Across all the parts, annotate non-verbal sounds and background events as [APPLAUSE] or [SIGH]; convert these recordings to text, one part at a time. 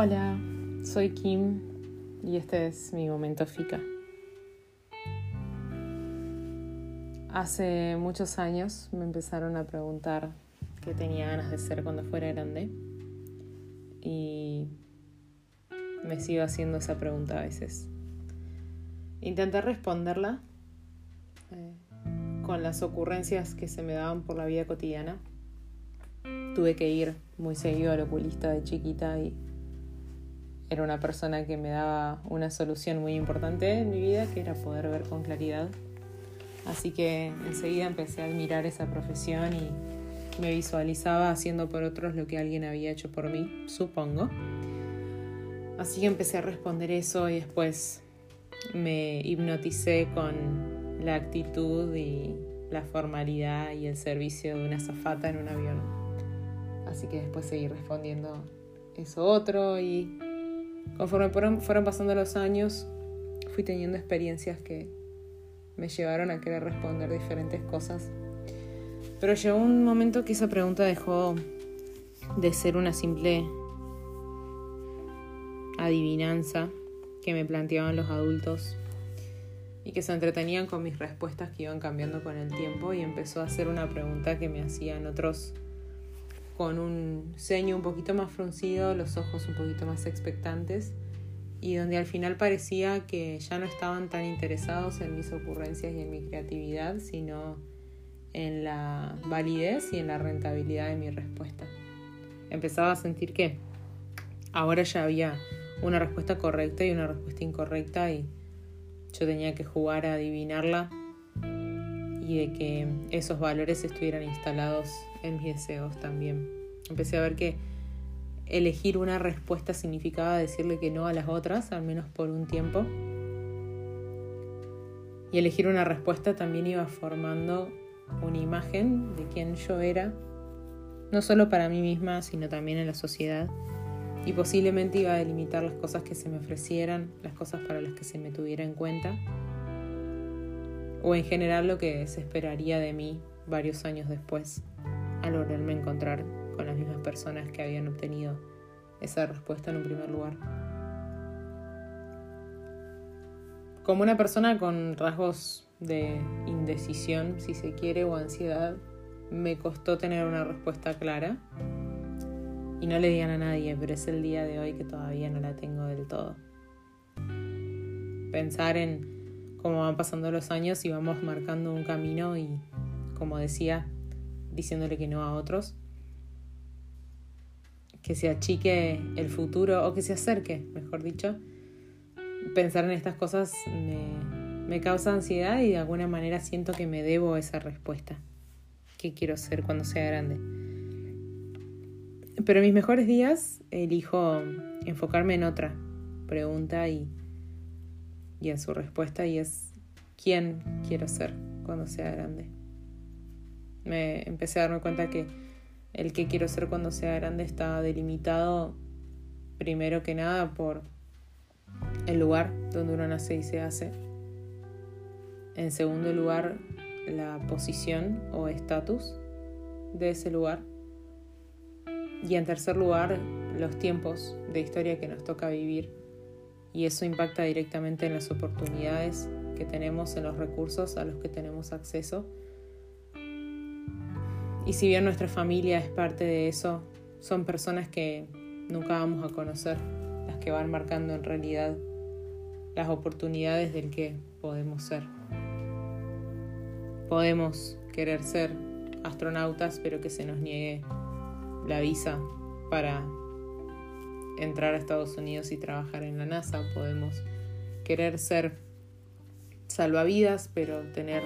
Hola, soy Kim y este es mi momento FICA. Hace muchos años me empezaron a preguntar qué tenía ganas de ser cuando fuera grande y me sigo haciendo esa pregunta a veces. Intenté responderla eh, con las ocurrencias que se me daban por la vida cotidiana. Tuve que ir muy seguido al oculista de chiquita y era una persona que me daba una solución muy importante en mi vida, que era poder ver con claridad. Así que enseguida empecé a admirar esa profesión y me visualizaba haciendo por otros lo que alguien había hecho por mí, supongo. Así que empecé a responder eso y después me hipnoticé con la actitud y la formalidad y el servicio de una zafata en un avión. Así que después seguí respondiendo eso otro y conforme fueron, pasando los años fui teniendo experiencias que me llevaron a querer responder diferentes cosas. Pero llegó un momento que esa pregunta dejó de ser una simple adivinanza que me planteaban los adultos y que se entretenían con mis respuestas que iban cambiando con el tiempo y empezó a ser una pregunta que me hacían otros con un ceño un poquito más fruncido, los ojos un poquito más expectantes y donde al final parecía que ya no estaban tan interesados en mis ocurrencias y en mi creatividad, sino en la validez y en la rentabilidad de mi respuesta. Empezaba a sentir que ahora ya había una respuesta correcta y una respuesta incorrecta y yo tenía que jugar a adivinarla y de que esos valores estuvieran instalados en mis deseos también. Empecé a ver que elegir una respuesta significaba decirle que no a las otras, al menos por un tiempo. Y elegir una respuesta también iba formando una imagen de quién yo era, no solo para mí misma, sino también en la sociedad y posiblemente iba a delimitar las cosas que se me ofrecieran, las cosas para las que se me tuviera en cuenta, o en general lo que se esperaría de mí varios años después, al volverme a encontrar con las mismas personas que habían obtenido esa respuesta en un primer lugar. Como una persona con rasgos de indecisión, si se quiere, o ansiedad, me costó tener una respuesta clara y no le digan a nadie, pero es el día de hoy que todavía no la tengo del todo. Pensar en cómo van pasando los años y vamos marcando un camino y, como decía, diciéndole que no a otros, que se achique el futuro o que se acerque, mejor dicho. Pensar en estas cosas me, causa ansiedad y de alguna manera siento que me debo esa respuesta. ¿Qué quiero ser cuando sea grande? Pero en mis mejores días elijo enfocarme en otra pregunta y, y en su respuesta y es ¿quién quiero ser cuando sea grande? Me empecé a darme cuenta que el que quiero ser cuando sea grande está delimitado primero que nada por el lugar donde uno nace y se hace. En segundo lugar, la posición o estatus de ese lugar. Y en tercer lugar, los tiempos de historia que nos toca vivir. Y eso impacta directamente en las oportunidades que tenemos, en los recursos a los que tenemos acceso. Y si bien nuestra familia es parte de eso, son personas que nunca vamos a conocer, las que van marcando en realidad las oportunidades del que podemos ser. Podemos querer ser astronautas, pero que se nos niegue la visa para entrar a Estados Unidos y trabajar en la NASA. Podemos querer ser salvavidas, pero tener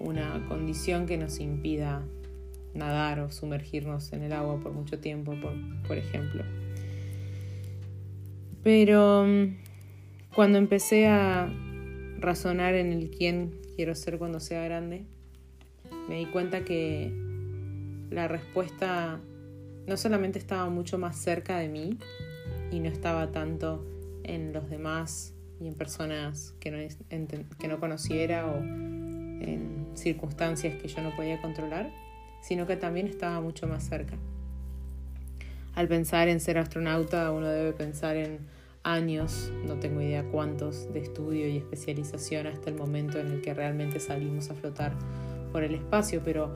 una condición que nos impida nadar o sumergirnos en el agua por mucho tiempo, por, por ejemplo. Pero mm, cuando empecé a razonar en el quién quiero ser cuando sea grande, me di cuenta que la respuesta no solamente estaba mucho más cerca de mí y no estaba tanto en los demás y en personas que no, que no conociera o en circunstancias que yo no podía controlar, sino que también estaba mucho más cerca. al pensar en ser astronauta uno debe pensar en años, no tengo idea cuántos, de estudio y especialización hasta el momento en el que realmente salimos a flotar por el espacio, pero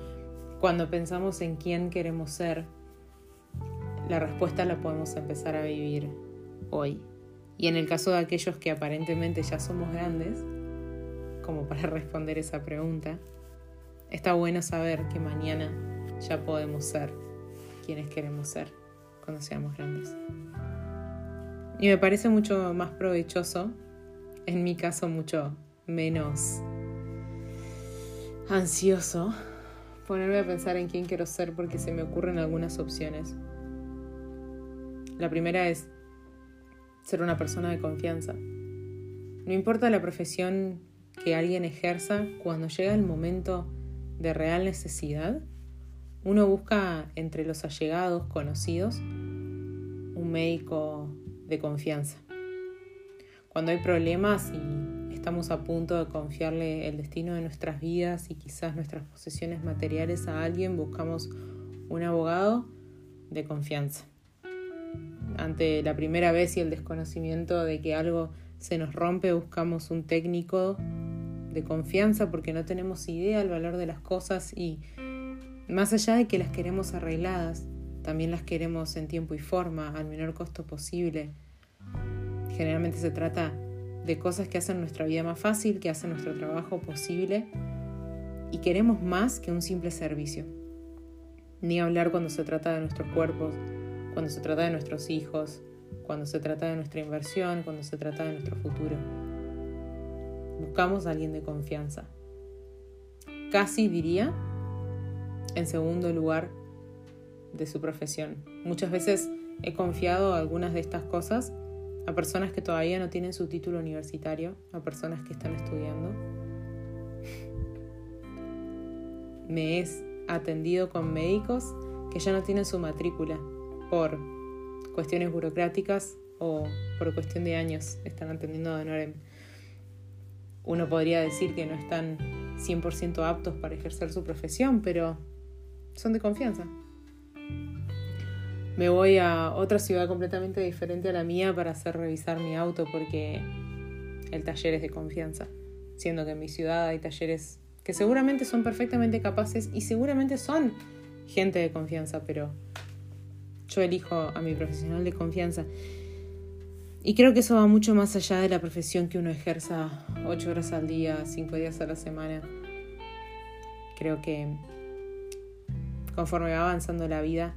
cuando pensamos en quién queremos ser, la respuesta la podemos empezar a vivir hoy. Y en el caso de aquellos que aparentemente ya somos grandes, como para [LAUGHS] responder esa pregunta, está bueno saber que mañana ya podemos ser quienes queremos ser cuando seamos grandes. Y me parece mucho más provechoso, en mi caso mucho menos ansioso, ponerme a pensar en quién quiero ser porque se me ocurren algunas opciones. La primera es ser una persona de confianza. No importa la profesión que alguien ejerza, cuando llega el momento de real necesidad, uno busca entre los allegados conocidos un médico de confianza. Cuando hay problemas y estamos a punto de confiarle el destino de nuestras vidas y quizás nuestras posesiones materiales a alguien, buscamos un abogado de confianza. Ante la primera vez y el desconocimiento de que algo se nos rompe, buscamos un técnico de confianza porque no tenemos idea del valor de las cosas y más allá de que las queremos arregladas, también las queremos en tiempo y forma, al menor costo posible. Generalmente se trata de cosas que hacen nuestra vida más fácil, que hacen nuestro trabajo posible y queremos más que un simple servicio. Ni hablar cuando se trata de nuestros cuerpos, cuando se trata de nuestros hijos, cuando se trata de nuestra inversión, cuando se trata de nuestro futuro. Buscamos a alguien de confianza. Casi diría, en segundo lugar, de su profesión. Muchas veces he confiado algunas de estas cosas a personas que todavía no tienen su título universitario, a personas que están estudiando. Me he atendido con médicos que ya no tienen su matrícula por cuestiones burocráticas o por cuestión de años están atendiendo a Norem. Uno podría decir que no están 100% aptos para ejercer su profesión, pero son de confianza me voy a otra ciudad completamente diferente a la mía para hacer revisar mi auto porque el taller es de confianza, siendo que en mi ciudad hay talleres que seguramente son perfectamente capaces y seguramente son gente de confianza, pero yo elijo a mi profesional de confianza. Y creo que eso va mucho más allá de la profesión que uno ejerza ocho horas al día, cinco días a la semana. Creo que conforme va avanzando la vida,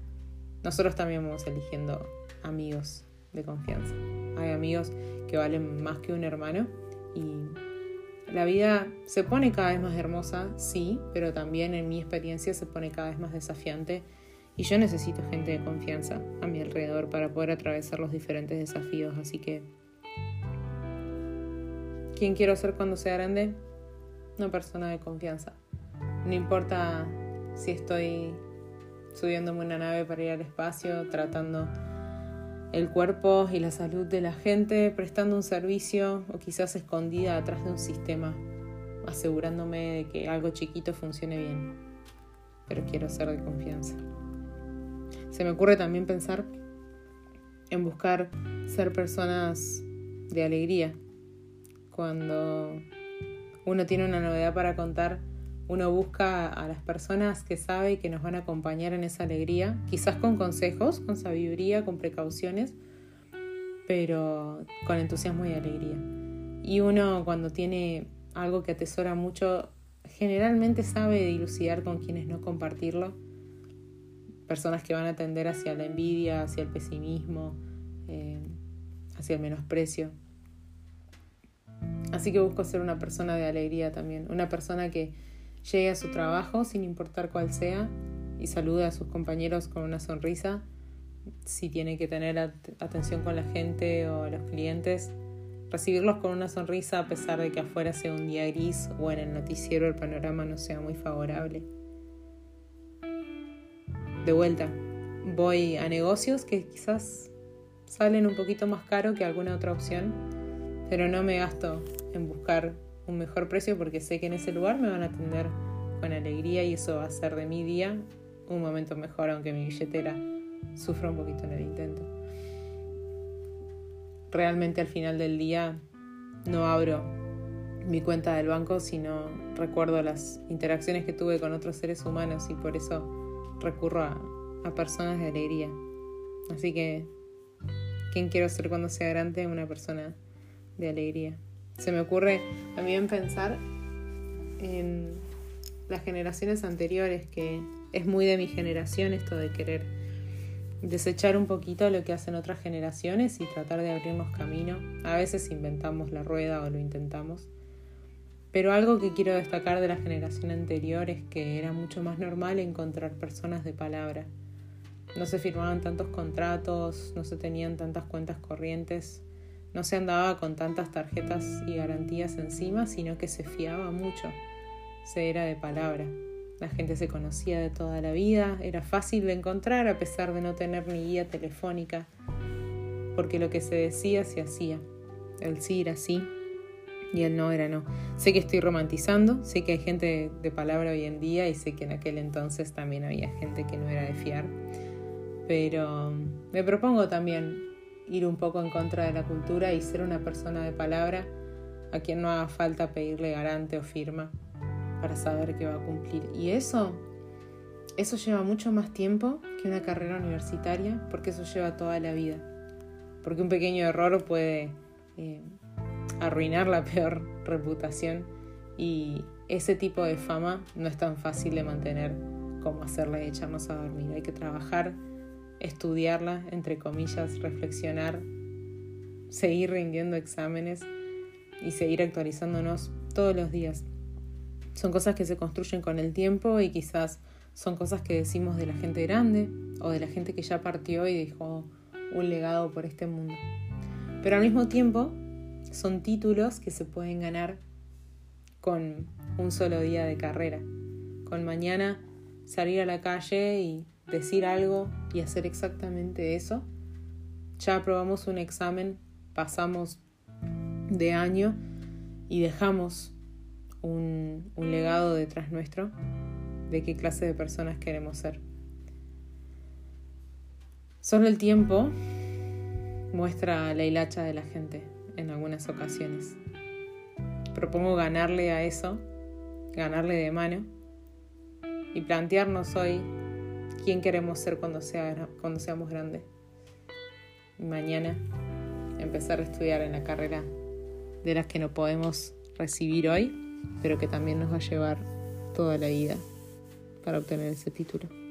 nosotros también vamos eligiendo amigos de confianza. Hay amigos que valen más que un hermano y la vida se pone cada vez más hermosa, sí, pero también en mi experiencia se pone cada vez más desafiante y yo necesito gente de confianza a mi alrededor para poder atravesar los diferentes desafíos, así que ¿quién quiero ser cuando sea grande? Una persona de confianza. No importa si estoy subiéndome una nave para ir al espacio, tratando el cuerpo y la salud de la gente, prestando un servicio o quizás escondida atrás de un sistema, asegurándome de que algo chiquito funcione bien. Pero quiero ser de confianza. Se me ocurre también pensar en buscar ser personas de alegría. Cuando uno tiene una novedad para contar, uno busca a las personas que sabe que nos van a acompañar en esa alegría, quizás con consejos, con sabiduría, con precauciones, pero con entusiasmo y alegría. Y uno cuando tiene algo que atesora mucho, generalmente sabe dilucidar con quienes no compartirlo. Personas que van a tender hacia la envidia, hacia el pesimismo, eh, hacia el menosprecio. Así que busco ser una persona de alegría también, una persona que llegue a su trabajo sin importar cuál sea y salude a sus compañeros con una sonrisa. Si tiene que tener atención con la gente o los clientes, recibirlos con una sonrisa a pesar de que afuera sea un día gris o en el noticiero el panorama no sea muy favorable. De vuelta, voy a negocios que quizás salen un poquito más caro que alguna otra opción, pero no me gasto en buscar un mejor precio porque sé que en ese lugar me van a atender con alegría y eso va a hacer de mi día un momento mejor, aunque mi billetera sufro un poquito en el intento. Realmente al final del día no abro mi cuenta del banco, sino recuerdo las interacciones que tuve con otros seres humanos y por eso recurro a, personas de alegría. Así que, ¿quién quiero ser cuando sea grande? Una persona de alegría. Se me ocurre también pensar en las generaciones anteriores, que es muy de mi generación esto de querer desechar un poquito lo que hacen otras generaciones y tratar de abrirnos camino. A veces inventamos la rueda o lo intentamos. Pero algo que quiero destacar de la generación anterior es que era mucho más normal encontrar personas de palabra. No se firmaban tantos contratos, no se tenían tantas cuentas corrientes, no se andaba con tantas tarjetas y garantías encima, sino que se fiaba mucho. Se era de palabra. La gente se conocía de toda la vida, era fácil de encontrar a pesar de no tener ni guía telefónica, porque lo que se decía se hacía. El sí era sí y el no era no. Sé que estoy romantizando, sé que hay gente de palabra hoy en día y sé que en aquel entonces también había gente que no era de fiar, pero me propongo también ir un poco en contra de la cultura y ser una persona de palabra a quien no haga falta pedirle garante o firma para saber que va a cumplir. Y eso, eso lleva mucho más tiempo que una carrera universitaria, porque eso lleva toda la vida. Porque un pequeño error puede eh, arruinar la [LAUGHS] peor reputación y ese tipo de fama no es tan fácil de mantener como hacerla y echarnos a dormir. Hay que trabajar, estudiarla, entre comillas, reflexionar, seguir rindiendo exámenes y seguir actualizándonos todos los días. Son cosas que se construyen con el tiempo y quizás son cosas que decimos de la gente grande o de la gente que ya partió y dejó un legado por este mundo. Pero al mismo tiempo son títulos que se pueden ganar con un solo día de carrera. Con mañana salir a la calle y decir algo y hacer exactamente eso. Ya aprobamos un examen, pasamos de año y dejamos un, legado detrás nuestro de qué clase de personas queremos ser. Solo el tiempo muestra la hilacha de la gente en algunas ocasiones. Propongo ganarle a eso, ganarle de mano y plantearnos hoy quién queremos ser cuando, sea, cuando seamos grandes. Y mañana empezar a estudiar en la carrera de las que no podemos recibir hoy pero que también nos va a llevar toda la vida para obtener ese título.